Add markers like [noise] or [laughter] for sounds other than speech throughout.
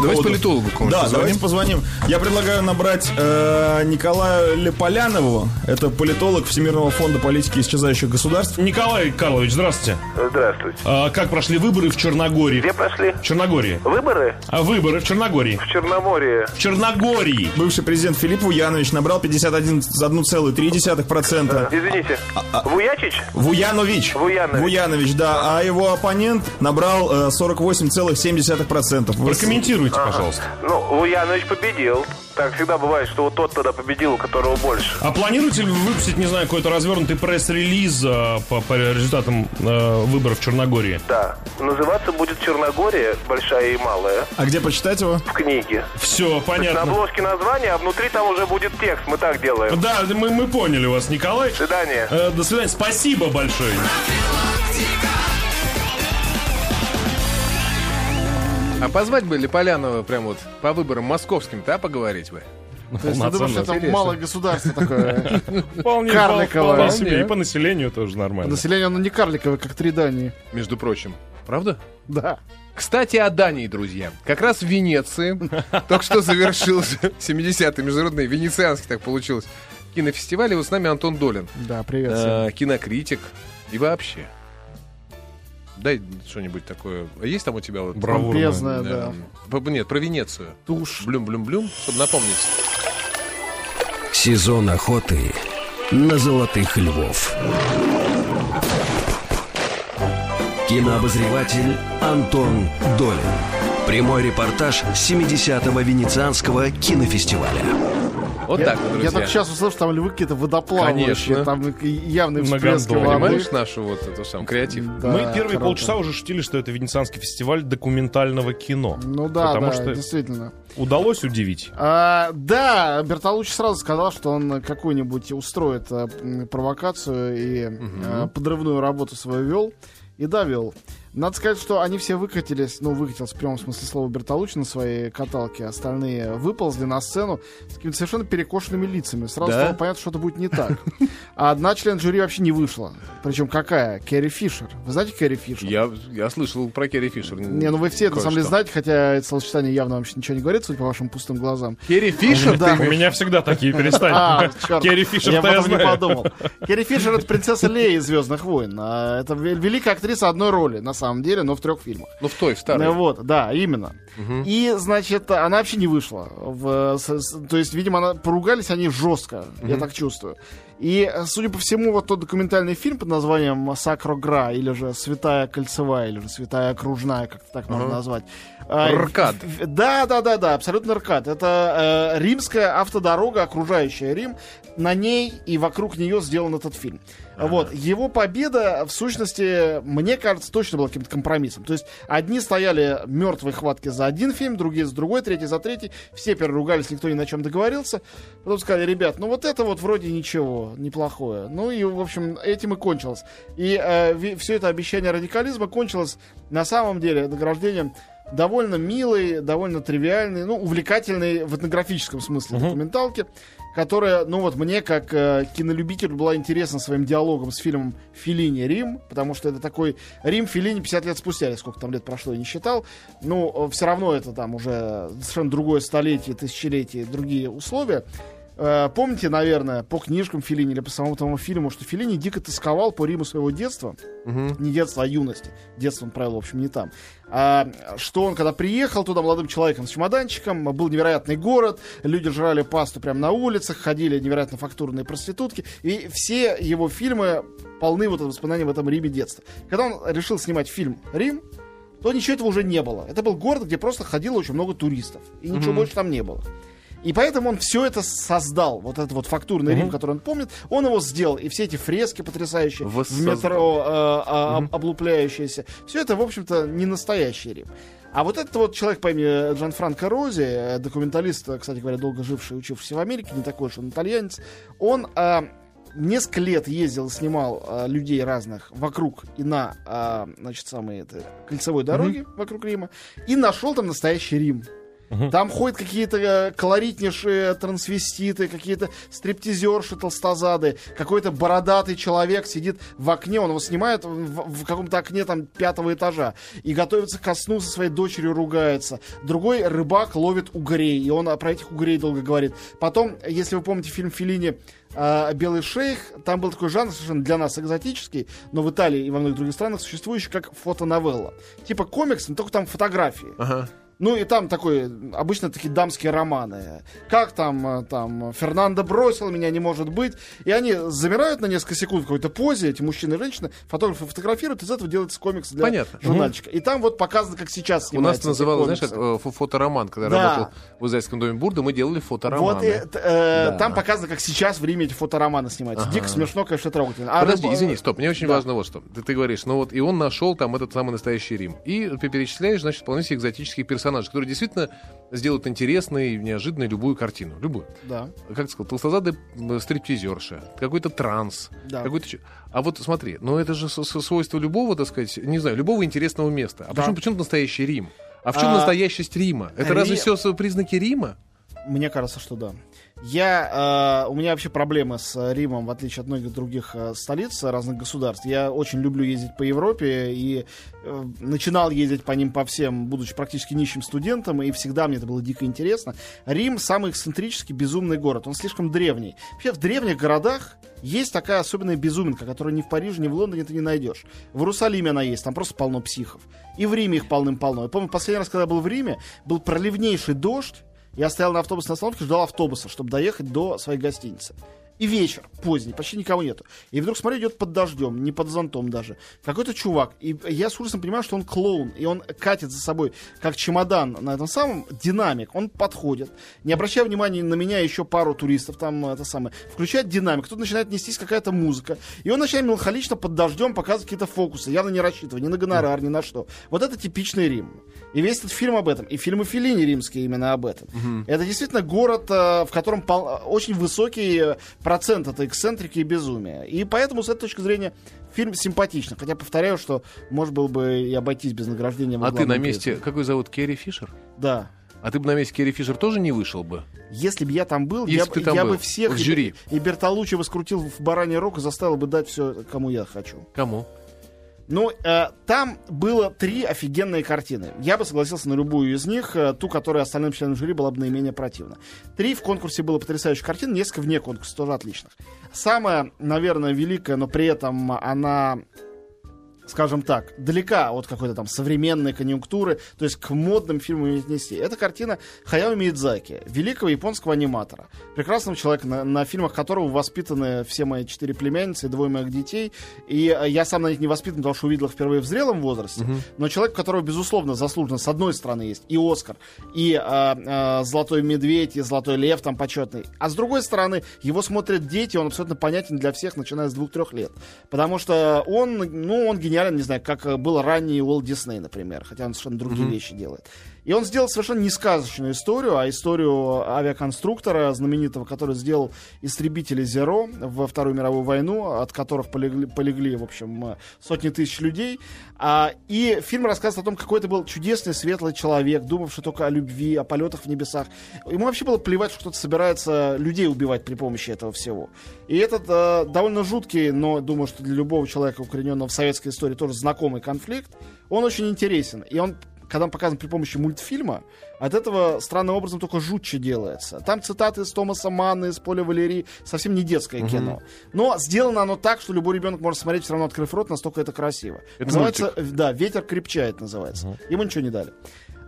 Давайте поводу- политологу кому-то Да, позвоним. давайте позвоним. Я предлагаю набрать э, Николая Леполянову. Это политолог Всемирного фонда политики исчезающих государств. Николай Карлович, здравствуйте. Здравствуйте. А, как прошли выборы в Черногории? Где прошли? В Черногории. Выборы А выборы в Черногории? в Черноморье. В Черногории. Бывший президент Филипп Вуянович набрал 51,3%. Извините. Вуячич? Вуянович. Вуянович. Вуянович, да. А его оппонент набрал э, 48,7%. Вы Прокомментируйте, пожалуйста. Ну, Вуянович победил. Так всегда бывает, что вот тот тогда победил, у которого больше. А планируете ли вы выпустить, не знаю, какой-то развернутый пресс-релиз а, по, по результатам э, выборов в Черногории? Да. Называться будет Черногория, большая и малая, А где почитать его? в книге. Все, На понятно. обложке название, а внутри там уже будет текст. Мы так делаем. Да, мы, мы поняли вас, Николай. До свидания. Э, до свидания. Спасибо большое. А позвать бы Леполянова прям вот по выборам московским-то, а поговорить бы? То есть ты думаешь, это Интересно. малое государство такое? [laughs] Вполне, Карликовое. себе. И по населению тоже нормально. Население, оно не карликовое, как три Дании. Между прочим. Правда? Да. Кстати, о Дании, друзья. Как раз в Венеции [laughs] только что завершился 70-й международный венецианский, так получилось, кинофестиваль. И вот с нами Антон Долин, Да, привет э, кинокритик и вообще. Дай что-нибудь такое. А Есть там у тебя вот... Бравурно. Помпезная, да. П- Нет, про Венецию. Тушь. Блюм-блюм-блюм, чтобы напомнить. Сезон охоты на золотых львов. Кинообозреватель Антон Долин. Прямой репортаж с 70-го Венецианского кинофестиваля. Вот Я, так вот, я друзья. только сейчас услышал, что там львы какие-то водоплавающие, Конечно. там всплески гондоле, воды. Понимаешь нашу вот эту сам креатив? Да, Мы первые круто. полчаса уже шутили, что это Венецианский фестиваль документального кино. Ну да, Потому да, что действительно. удалось удивить. А, да, Бертолуччи сразу сказал, что он какую-нибудь устроит а, м, провокацию и а, подрывную работу свою вел. И довел. Надо сказать, что они все выкатились, ну, выкатился в прямом смысле слова Бертолуччи на своей каталке, остальные выползли на сцену с какими-то совершенно перекошенными лицами. Сразу Да? стало понятно, что это будет не так. А одна член жюри вообще не вышла. Причем какая? Керри Фишер. Вы знаете Керри Фишер? Я, я слышал про Керри Фишер. Не, ну вы все это на самом деле знаете, хотя это словосочетание явно вообще ничего не говорит, судя по вашим пустым глазам. Керри Фишер? Да. У меня всегда такие А, перестань. чёрт. Керри Фишер, Я этом не подумал. Керри Фишер это принцесса Лея из Звездных войн. А, Это ве- великая актриса одной роли, на самом деле, но в трех фильмах. Ну, в той, в старой. Ну, вот, да, именно. И, значит, она вообще не вышла. В, с- с- то есть, видимо, она, поругались они жестко, я так чувствую. И, э, судя по всему, вот тот документальный фильм под названием «Сакрогра» или же «Святая кольцевая» или же «Святая окружная», как так можно назвать. А, РКАД. Да, да, да, да, абсолютно РКАД. Это э, римская автодорога, окружающая Рим. На ней и вокруг нее сделан этот фильм. Вот. Его победа, в сущности, мне кажется, точно была каким-то компромиссом. То есть одни стояли мертвой хватки за один фильм, другие за другой, третий за третий. Все переругались, никто ни на чем договорился. Потом сказали, ребят, ну вот это вот вроде ничего, неплохое. Ну и, в общем, этим и кончилось. И все это обещание радикализма кончилось на самом деле награждением довольно милой, довольно тривиальной, ну, увлекательной в этнографическом смысле документалки, которая, ну вот мне, как э, кинолюбителю, была интересна своим диалогом с фильмом «Филини. Рим», потому что это такой Рим Филини 50 лет спустя, или сколько там лет прошло, я не считал. Ну, все равно это там уже совершенно другое столетие, тысячелетие, другие условия. Э, Помните, наверное, по книжкам Филини или по самому тому фильму, что Филини дико тосковал по Риму своего детства. Не детства, а юности. Детство он провел, в общем, не там. А, что он, когда приехал туда молодым человеком с чемоданчиком, был невероятный город, люди жрали пасту прямо на улицах, ходили невероятно фактурные проститутки, и все его фильмы полны вот воспоминаний в этом Риме детства. Когда он решил снимать фильм «Рим», то ничего этого уже не было. Это был город, где просто ходило очень много туристов, и ничего больше там не было. И поэтому он все это создал, вот этот вот фактурный Рим, который он помнит, он его сделал. И все эти фрески потрясающие в метро э, а, об- облупляющиеся, все это, в общем-то, не настоящий Рим. А вот этот вот человек по имени Джан Франко Рози, э, документалист, э, кстати говоря, долго живший учившийся в Америке, не такой уж он итальянец, он э, несколько лет ездил снимал э, людей разных вокруг и на, э, значит, самой этой кольцевой дороге вокруг Рима, и нашел там настоящий Рим. Там ходят какие-то э, колоритнейшие трансвеститы, какие-то стриптизерши толстозады, какой-то бородатый человек сидит в окне, он его снимает в, в каком-то окне там пятого этажа и готовится ко сну со своей дочерью ругается. Другой рыбак ловит угрей, и он про этих угрей долго говорит. Потом, если вы помните фильм Филини э, «Белый шейх», там был такой жанр совершенно для нас экзотический, но в Италии и во многих других странах существующий как фотоновелла. Типа комикс, но только там фотографии. Ага. Ну и там такой, обычно такие дамские романы. Как там, э, там, Фернандо бросил меня, не может быть. И они замирают на несколько секунд в какой-то позе, эти мужчины и женщины, фотографы фотографируют, из этого делается комикс для Понятно. журнальчика. И там вот показано, как сейчас У нас это называлось, знаешь, как, фо- фотороман, когда Да. работал в издательском доме Бурда, мы делали фотороманы. Вот и, э, Да. там показано, как сейчас вРиме эти фотороманы снимаются. Дико смешно, конечно, трогательно. А Подожди, рыба- извини, стоп, мне очень Да. важно вот что. Ты, ты говоришь, ну вот и он нашел там этот самый настоящий Рим. И перечисляешь, значит, вполне себе экзотических персонажей, которые действительно сделают интересной, неожиданной любую картину. Любую. Да. Как ты сказал, толстозадая м, стриптизерша, какой-то транс, Да. какой-то... А вот смотри, ну это же свойство любого, так сказать, не знаю, любого интересного места. А Да. почему, почему настоящий Рим? А в чем А, настоящесть Рима? Это разве Рим- все признаки Рима? Мне кажется, что да. Я, э, у меня вообще проблемы с э, Римом, в отличие от многих других э, столиц э, разных государств. Я очень люблю ездить по Европе и э, начинал ездить по ним по всем, будучи практически нищим студентом, и всегда мне это было дико интересно. Рим самый эксцентрический, безумный город. Он слишком древний. Вообще в древних городах есть такая особенная безуминка, которую ни в Париже, ни в Лондоне ты не найдешь. В Иерусалиме она есть, там просто полно психов. И в Риме их полным-полно. Я помню, последний раз, когда я был в Риме, был проливнейший дождь, я стоял на автобусной остановке, ждал автобуса, чтобы доехать до своей гостиницы. И вечер, поздний, почти никого нету. И вдруг, смотрю, идет под дождем, не под зонтом даже. Какой-то чувак. И я с ужасом понимаю, что он клоун. И он катит за собой, как чемодан на этом самом, динамик. Он подходит, не обращая внимания на меня, еще пару туристов там, это самое. Включает динамик, тут начинает нестись какая-то музыка. И он начинает меланхолично под дождем показывать какие-то фокусы, явно не рассчитывая ни на гонорар, ни на что. Вот это типичный Рим. И весь этот фильм об этом. И фильмы Филини римские именно об этом. Это действительно город, э, в котором пол- очень высокий э, процент этой эксцентрики и безумия. И поэтому, с этой точки зрения, фильм симпатичный. Хотя, повторяю, что может было бы и обойтись без награждения. А ты на месте, призе. какой зовут, Керри Фишер? Да. А ты бы на месте Керри Фишер тоже не вышел бы? Если бы я там был, Если я, ты там я был, бы всех в и- жюри. И, Бертолуччи бы скрутил в бараний рог и заставил бы дать все, кому я хочу. Кому? Ну, э, там было три офигенные картины. Я бы согласился на любую из них, э, ту, которая остальным членам жюри была бы наименее противна. Три в конкурсе было потрясающих картин, несколько вне конкурса, тоже отличных. Самая, наверное, великая, но при этом она скажем так, далека от какой-то там современной конъюнктуры, то есть к модным фильмам не отнести. Это картина Хаяо Миядзаки, великого японского аниматора, прекрасного человека, на, на фильмах которого воспитаны все мои четыре племянницы и двое моих детей. И э, я сам на них не воспитан, потому что увидел их впервые в зрелом возрасте. Но человек, у которого, безусловно, заслуженно, с одной стороны, есть и Оскар, и э, э, Золотой Медведь, и Золотой Лев там почетный. А с другой стороны, его смотрят дети, он абсолютно понятен для всех, начиная с двух-трех лет. Потому что он, ну, он гениален, не знаю, как э, был ранний Уолт Дисней, например, хотя он совершенно другие вещи делает. И он сделал совершенно не сказочную историю, а историю авиаконструктора знаменитого, который сделал истребители Зеро во Вторую мировую войну, от которых полегли, полегли в общем, сотни тысяч людей. А, и фильм рассказывает о том, какой это был чудесный, светлый человек, думавший только о любви, о полетах в небесах. Ему вообще было плевать, что кто-то собирается людей убивать при помощи этого всего. И этот э, довольно жуткий, но думаю, что для любого человека, укорененного в советской истории, тоже знакомый конфликт, он очень интересен. И он когда он показан при помощи мультфильма, от этого странным образом только жутче делается. Там цитаты из Томаса Манна, из Поля Валерии, совсем не детское кино. Но сделано оно так, что любой ребенок может смотреть, все равно открыв рот, настолько это красиво. Это называется, э, да, «Ветер крепчает» называется. Ему ничего не дали.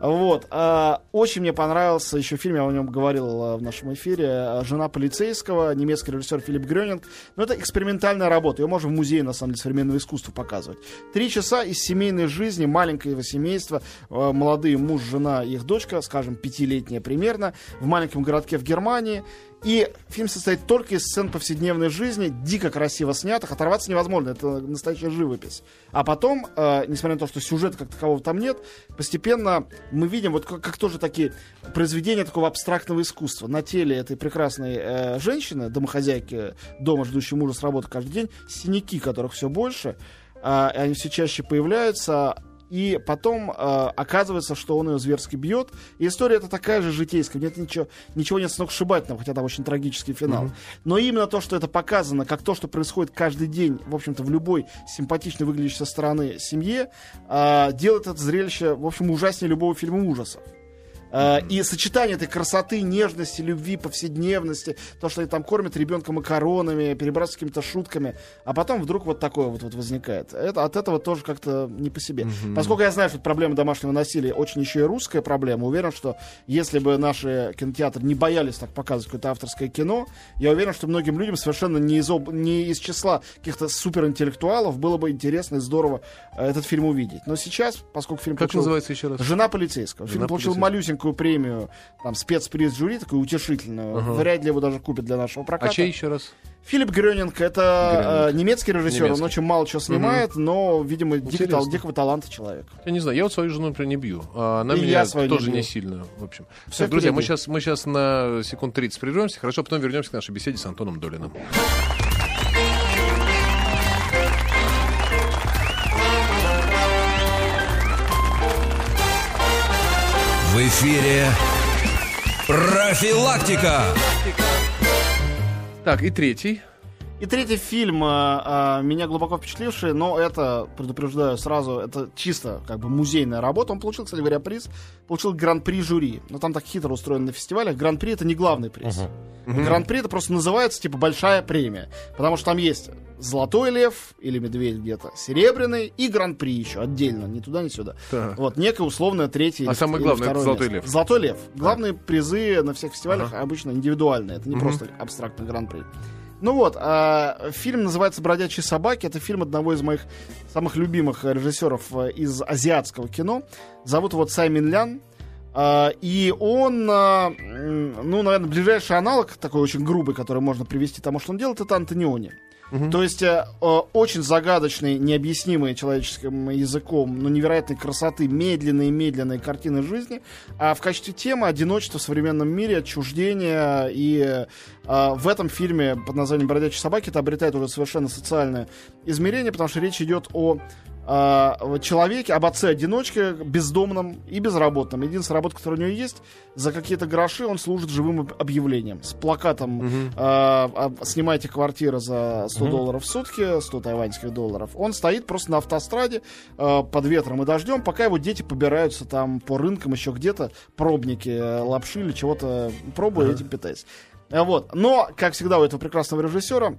Вот. а, очень мне понравился еще фильм, я о нем говорил а, в нашем эфире, а, «Жена полицейского», немецкий режиссер Филипп Грёнинг. Но это экспериментальная работа, ее можно в музее, на самом деле, современного искусства показывать. Три часа из семейной жизни маленького семейства, а, молодые муж, жена и их дочка, скажем, пятилетняя примерно, в маленьком городке в Германии. И фильм состоит только из сцен повседневной жизни, дико красиво снятых, оторваться невозможно, это настоящая живопись. А потом, э, несмотря на то, что сюжета как такового там нет, постепенно мы видим вот как, как тоже такие произведения такого абстрактного искусства. На теле этой прекрасной э, женщины, домохозяйки дома, ждущей мужа с работы каждый день, синяки, которых все больше, и они все чаще появляются, и потом э, оказывается, что он ее зверски бьет. И история это такая же житейская, нет ничего, ничего нет сногсшибательного, хотя там очень трагический финал. Но именно то, что это показано, как то, что происходит каждый день, в общем-то, в любой симпатично выглядящей со стороны семье, э, делает это зрелище, в общем, ужаснее любого фильма ужасов. Э, И сочетание этой красоты, нежности, любви, повседневности, то, что они там кормят ребенка макаронами, перебрасываются какими-то шутками, а потом вдруг вот такое вот, вот возникает. Это, от этого тоже как-то не по себе. Поскольку я знаю, что проблема домашнего насилия очень еще и русская проблема, уверен, что если бы наши кинотеатры не боялись так показывать какое-то авторское кино, я уверен, что многим людям совершенно не из, об- не из числа каких-то суперинтеллектуалов было бы интересно и здорово э, этот фильм увидеть. Но сейчас, поскольку фильм Как получил- называется еще раз? Жена полицейского. Фильм «Жена получил полицейского». Малюсенькую премию, там, спецприз жюри, такую утешительную. Вряд ли его даже купят для нашего проката. А чей еще раз? Филипп Грёнинг, это э, немецкий режиссер, Немецкий. он очень мало чего снимает, но, видимо, дико тал- дикого таланта человек. Я не знаю, я вот свою жену, например, не бью. А она И меня я не тоже бью. не сильно, в общем. Всё Так, друзья, мы сейчас, мы сейчас на секунд 30 прервемся, хорошо, потом вернемся к нашей беседе с Антоном Долиным. Эфире профилактика. Так, и третий. И третий фильм, э, э, меня глубоко впечатливший, но это, предупреждаю сразу, это чисто как бы музейная работа. Он получил, кстати говоря, приз, получил гран-при жюри. Но там так хитро устроено на фестивалях. Гран-при это не главный приз. Гран-при это просто называется типа большая премия. Потому что там есть золотой лев или медведь где-то, серебряный и гран-при еще отдельно, ни туда, ни сюда. Так. Вот, некое условное третье А самое главное, это «Золотой место. лев». Золотой лев. Главные призы на всех фестивалях обычно индивидуальные. Это не просто абстрактный гран-при. Ну вот, а, фильм называется «Бродячие собаки». Это фильм одного из моих самых любимых э, режиссеров э, из азиатского кино. Зовут его Цай Мин Лян. А, и он, м, ну, наверное, ближайший аналог, такой очень грубый, который можно привести тому, что он делает, это Антониони. То есть э, э, очень загадочный, необъяснимый человеческим языком, но невероятной красоты, медленные-медленные картины жизни, а в качестве темы одиночество в современном мире, отчуждение. И э, в этом фильме под названием «Бродячие собаки» это обретает уже совершенно социальное измерение, потому что речь идет о э, человеке, об отце-одиночке, бездомном и безработном. Единственная работа, которая у него есть, за какие-то гроши он служит живым об- объявлением. С плакатом э, а, «Снимайте квартиру за 100 долларов в сутки, 100 тайваньских долларов». Он стоит просто на автостраде э, под ветром и дождем, пока его дети побираются там по рынкам, еще где-то, пробники э, лапши или чего-то пробуя, этим питаясь. Э, Вот. Но, как всегда, у этого прекрасного режиссера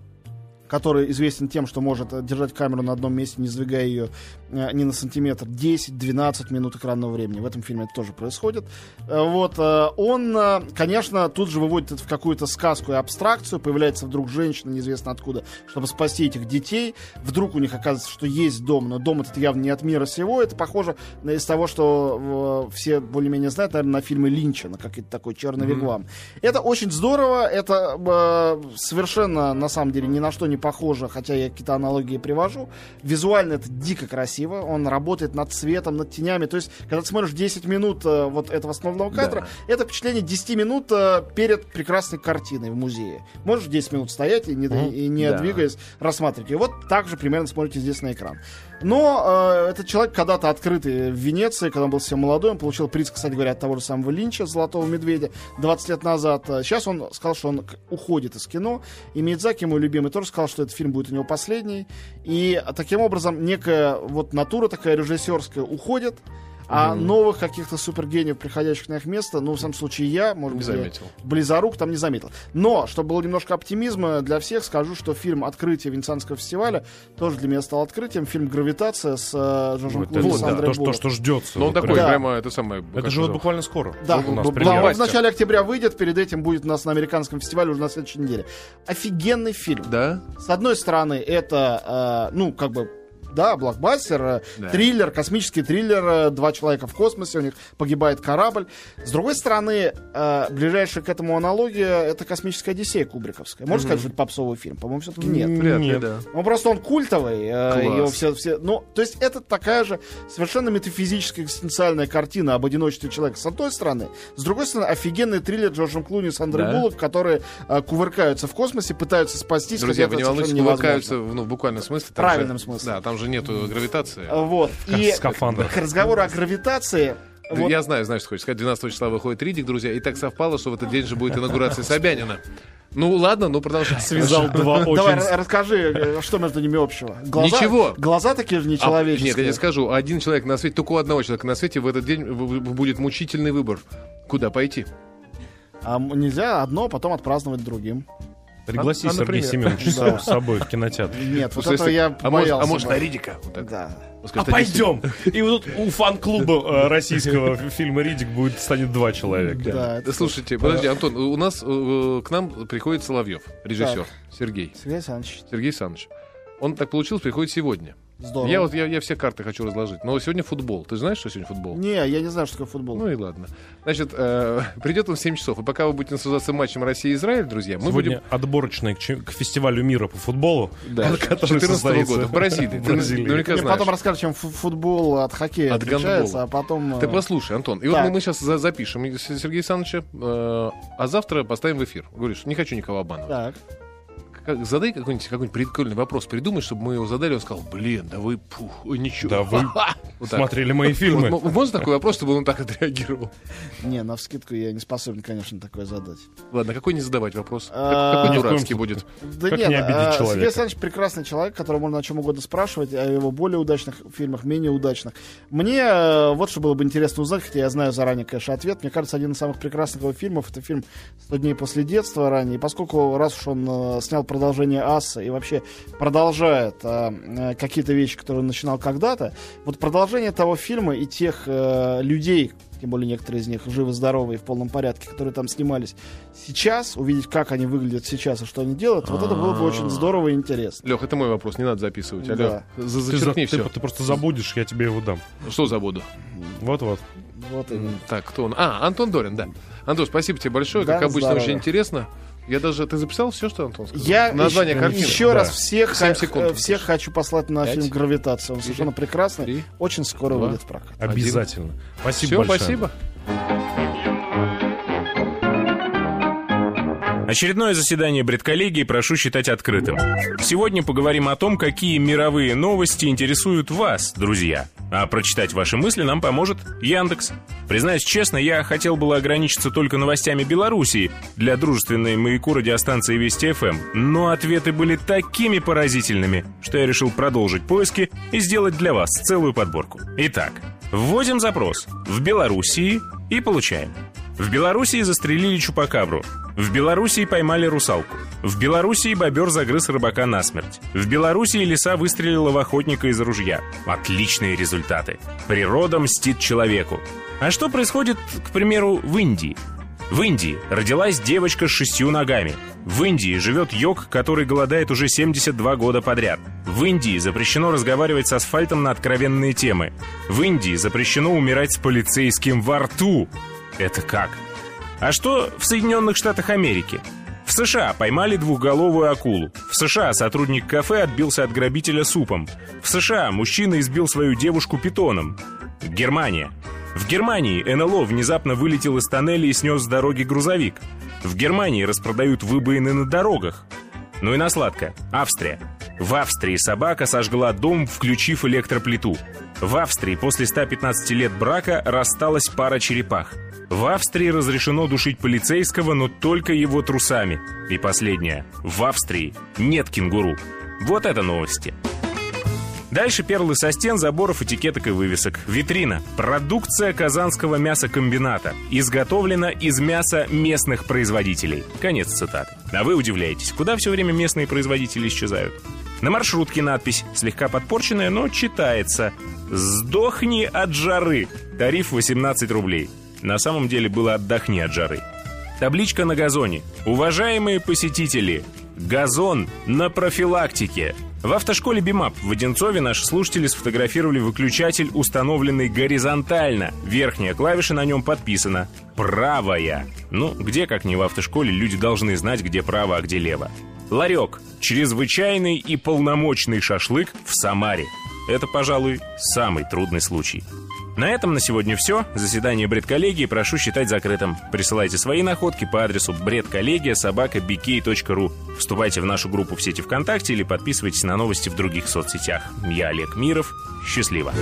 который известен тем, что может э, держать камеру на одном месте, не сдвигая ее э, ни на сантиметр, 10-12 минут экранного времени. В этом фильме это тоже происходит. Э, вот, э, он, конечно, тут же выводит это в какую-то сказку и абстракцию. Появляется вдруг женщина, неизвестно откуда, чтобы спасти этих детей. Вдруг у них оказывается, что есть дом, но дом этот явно не от мира сего. Это похоже на- из того, что все более-менее знают, наверное, на фильмы Линча, на какой-то такой черный вигвам. Это очень здорово, это совершенно, на самом деле, ни на что не похоже, хотя я какие-то аналогии привожу. Визуально это дико красиво, он работает над цветом, над тенями. То есть, когда ты смотришь 10 минут э, вот этого основного кадра, это впечатление 10 минут э, перед прекрасной картиной в музее. Можешь 10 минут стоять и не, и не Да. двигаясь, рассматривать. И вот так же примерно смотрите здесь на экран. Но э, этот человек когда-то открытый в Венеции, когда он был совсем молодой, он получил приз, кстати говоря, от того же самого Линча, Золотого Медведя, 20 лет назад. Э, Сейчас он сказал, что он уходит из кино. И Мидзаки, мой любимый, тоже сказал, что этот фильм будет у него последний. И таким образом некая вот натура такая режиссерская уходит, а новых каких-то супергениев, приходящих на их место, ну, в самом случае, я, может Не быть, заметил. близорук там не заметил. Но, чтобы было немножко оптимизма для всех, скажу, что фильм «Открытие Венецианского фестиваля» тоже для меня стал открытием. Фильм «Гравитация» с э, Жоржем Вот, Клуни и это, да, то, что- что ждется. Ну, он вот такой, прям. Да. прямо, это самое... Это же вот буквально скоро. Да, у нас б- премьера. да, он в начале октября выйдет, перед этим будет у нас на американском фестивале уже на следующей неделе. Офигенный фильм. Да? С одной стороны, это, э, ну, как бы, да, блокбастер, э, Да. триллер, космический триллер, э, два человека в космосе, у них погибает корабль. С другой стороны, э, ближайшая к этому аналогия, это космическая Одиссея Кубриковская. Можно сказать, что это попсовый фильм? По-моему, все-таки нет. Вряд ли, Нет. да. Ну, просто он культовый. Класс. его все, все, ну, то есть это такая же совершенно метафизическая экзистенциальная картина об одиночестве человека с одной стороны. С другой стороны, офигенный триллер Джорджем Клуни с Андрей Да. Буллок, которые кувыркаются в космосе, пытаются спастись. Друзья, хотя вы не волнуйтесь, кувыркаются, ну, в буквальном смысле. Там правильном же- смысле. Да, там же нету гравитации. Вот. И скафандрах. к разговору о гравитации... Вот- Я знаю, знаю, что хочешь сказать. 12 числа выходит Ридик, друзья. И так совпало, что в этот день же будет инаугурация Собянина. Ну ладно, ну продолжай. Связал два Давай, очень... ра- расскажи, э, что между ними общего. Глаза, Ничего. Глаза такие же А, нечеловеческие. нет, я тебе скажу, один человек на свете, только у одного человека на свете в этот день будет мучительный выбор. Куда пойти? А нельзя одно, потом отпраздновать другим. Пригласи А, а, Сергея? Семеновича с собой в кинотеатр. Нет, вот если- я а может, боялся а может бы. на Ридика? Да. А скажет, «А пойдем! И вот тут у фан-клуба э, российского фильма «Ридик» будет станет два человека. Да, это Слушайте, подожди, Антон, у нас э, к нам приходит Соловьев, режиссер, Сергей. Сергей Александрович, Сергей Александрович. Он так получилось, приходит сегодня. Здорово. Я вот я, я все карты хочу разложить. Но сегодня футбол. Ты знаешь, что сегодня футбол? Не, я не знаю, что такое футбол. Ну и ладно. Значит, э, [laughs] придет он в 7 часов. И пока вы будете наслаждаться матчем Россия-Израиль, друзья, мы Сегодня будем... отборочная к, к фестивалю мира по футболу, Да, [laughs] который 14 состоится года в Бразилии. [laughs] в Ты Бразилии. наверняка Мне знаешь. потом расскажешь, чем фу- футбол от хоккея От отличается, гандбола. а потом... Ты э, послушай, Антон. И вот Так. мы, мы сейчас запишем и- Сергея Александровича, э, а завтра поставим в эфир. Говоришь, не хочу никого обманывать. Так. Как- задай какой-нибудь какой прикольный вопрос, придумай, чтобы мы его задали, он сказал, блин, да вы, пух, ой, ничего. Да вы [laughs] Вот смотрели мои фильмы. Вот, можно такой вопрос, чтобы он так отреагировал? Не, на вскидку я не способен, конечно, такое задать. Ладно, какой не задавать вопрос? А, Какой коем дурацкий будет? Да Как нет, не обидеть а, человека? Сергей Александрович прекрасный человек, которого можно о чем угодно спрашивать, о его более удачных фильмах, менее удачных. Мне э, вот что было бы интересно узнать, хотя я знаю заранее, конечно, ответ. Мне кажется, один из самых прекрасных его фильмов это фильм «100 дней после детства» ранее. И поскольку раз уж он э, снял продолжение «Аса» и вообще продолжает э, э, какие-то вещи, которые он начинал когда-то, вот продолжение того фильма и тех э, людей, тем более некоторые из них живы-здоровы и в полном порядке, которые там снимались сейчас, увидеть, как они выглядят сейчас и что они делают, вот это было бы очень здорово и интересно. Лех, это мой вопрос, не надо записывать. Алло, Да. за- зачеркни ты- все. ты просто забудешь, я тебе его дам. Что забуду? Вот-вот. Вот именно. Так, кто он? А, Антон Дорин, да. Антон, спасибо тебе большое, Да, как обычно, здорово. очень интересно. Я даже... Ты записал все, что Антон сказал? Я Название еще, картины? еще Да. раз всех, секунд всех хочу послать на Пять. фильм «Гравитация». Он совершенно прекрасный. Три. Очень скоро Два. выйдет в прокат. Обязательно. Спасибо Все, большое. спасибо. Очередное заседание бредколлегии прошу считать открытым. Сегодня поговорим о том, какие мировые новости интересуют вас, друзья. А прочитать ваши мысли нам поможет Яндекс. Признаюсь честно, я хотел было ограничиться только новостями Белоруссии для дружественной маяку радиостанции Вести ФМ, но ответы были такими поразительными, что я решил продолжить поиски и сделать для вас целую подборку. Итак, вводим запрос в Белоруссии и получаем. В Белоруссии застрелили чупакабру. В Белоруссии поймали русалку. В Белоруссии бобер загрыз рыбака насмерть. В Белоруссии лиса выстрелила в охотника из ружья. Отличные результаты. Природа мстит человеку. А что происходит, к примеру, в Индии? В Индии родилась девочка с шестью ногами. В Индии живет йог, который голодает уже 72 года подряд. В Индии запрещено разговаривать с асфальтом на откровенные темы. В Индии запрещено умирать с полицейским во рту. Это как? А что в Соединенных Штатах Америки? В США поймали двухголовую акулу. В США сотрудник кафе отбился от грабителя супом. В США мужчина избил свою девушку питоном. Германия. В Германии НЛО внезапно вылетел из тоннеля и снес с дороги грузовик. В Германии распродают выбоины на дорогах. Ну и на сладкое. Австрия. В Австрии собака сожгла дом, включив электроплиту. В Австрии после 115 лет брака рассталась пара черепах. В Австрии разрешено душить полицейского, но только его трусами. И последнее. В Австрии нет кенгуру. Вот это новости. Дальше перлы со стен, заборов, этикеток и вывесок. Витрина. Продукция казанского мясокомбината. Изготовлена из мяса местных производителей. Конец цитаты. А вы удивляетесь, куда все время местные производители исчезают? На маршрутке надпись, слегка подпорченная, но читается. «Сдохни от жары». Тариф 18 рублей. На самом деле было «отдохни от жары». Табличка на газоне. Уважаемые посетители, газон на профилактике. В автошколе БИМАП в Одинцове наши слушатели сфотографировали выключатель, установленный горизонтально. Верхняя клавиша на нем подписана «Правая». Ну, где, как не в автошколе, люди должны знать, где право, а где лево. Ларек. Чрезвычайный и полномочный шашлык в Самаре. Это, пожалуй, самый трудный случай. На этом на сегодня все. Заседание бредколлегии прошу считать закрытым. Присылайте свои находки по адресу бредколлегия собака bk.ru. Вступайте в нашу группу в сети ВКонтакте или подписывайтесь на новости в других соцсетях. Я Олег Миров. Счастливо.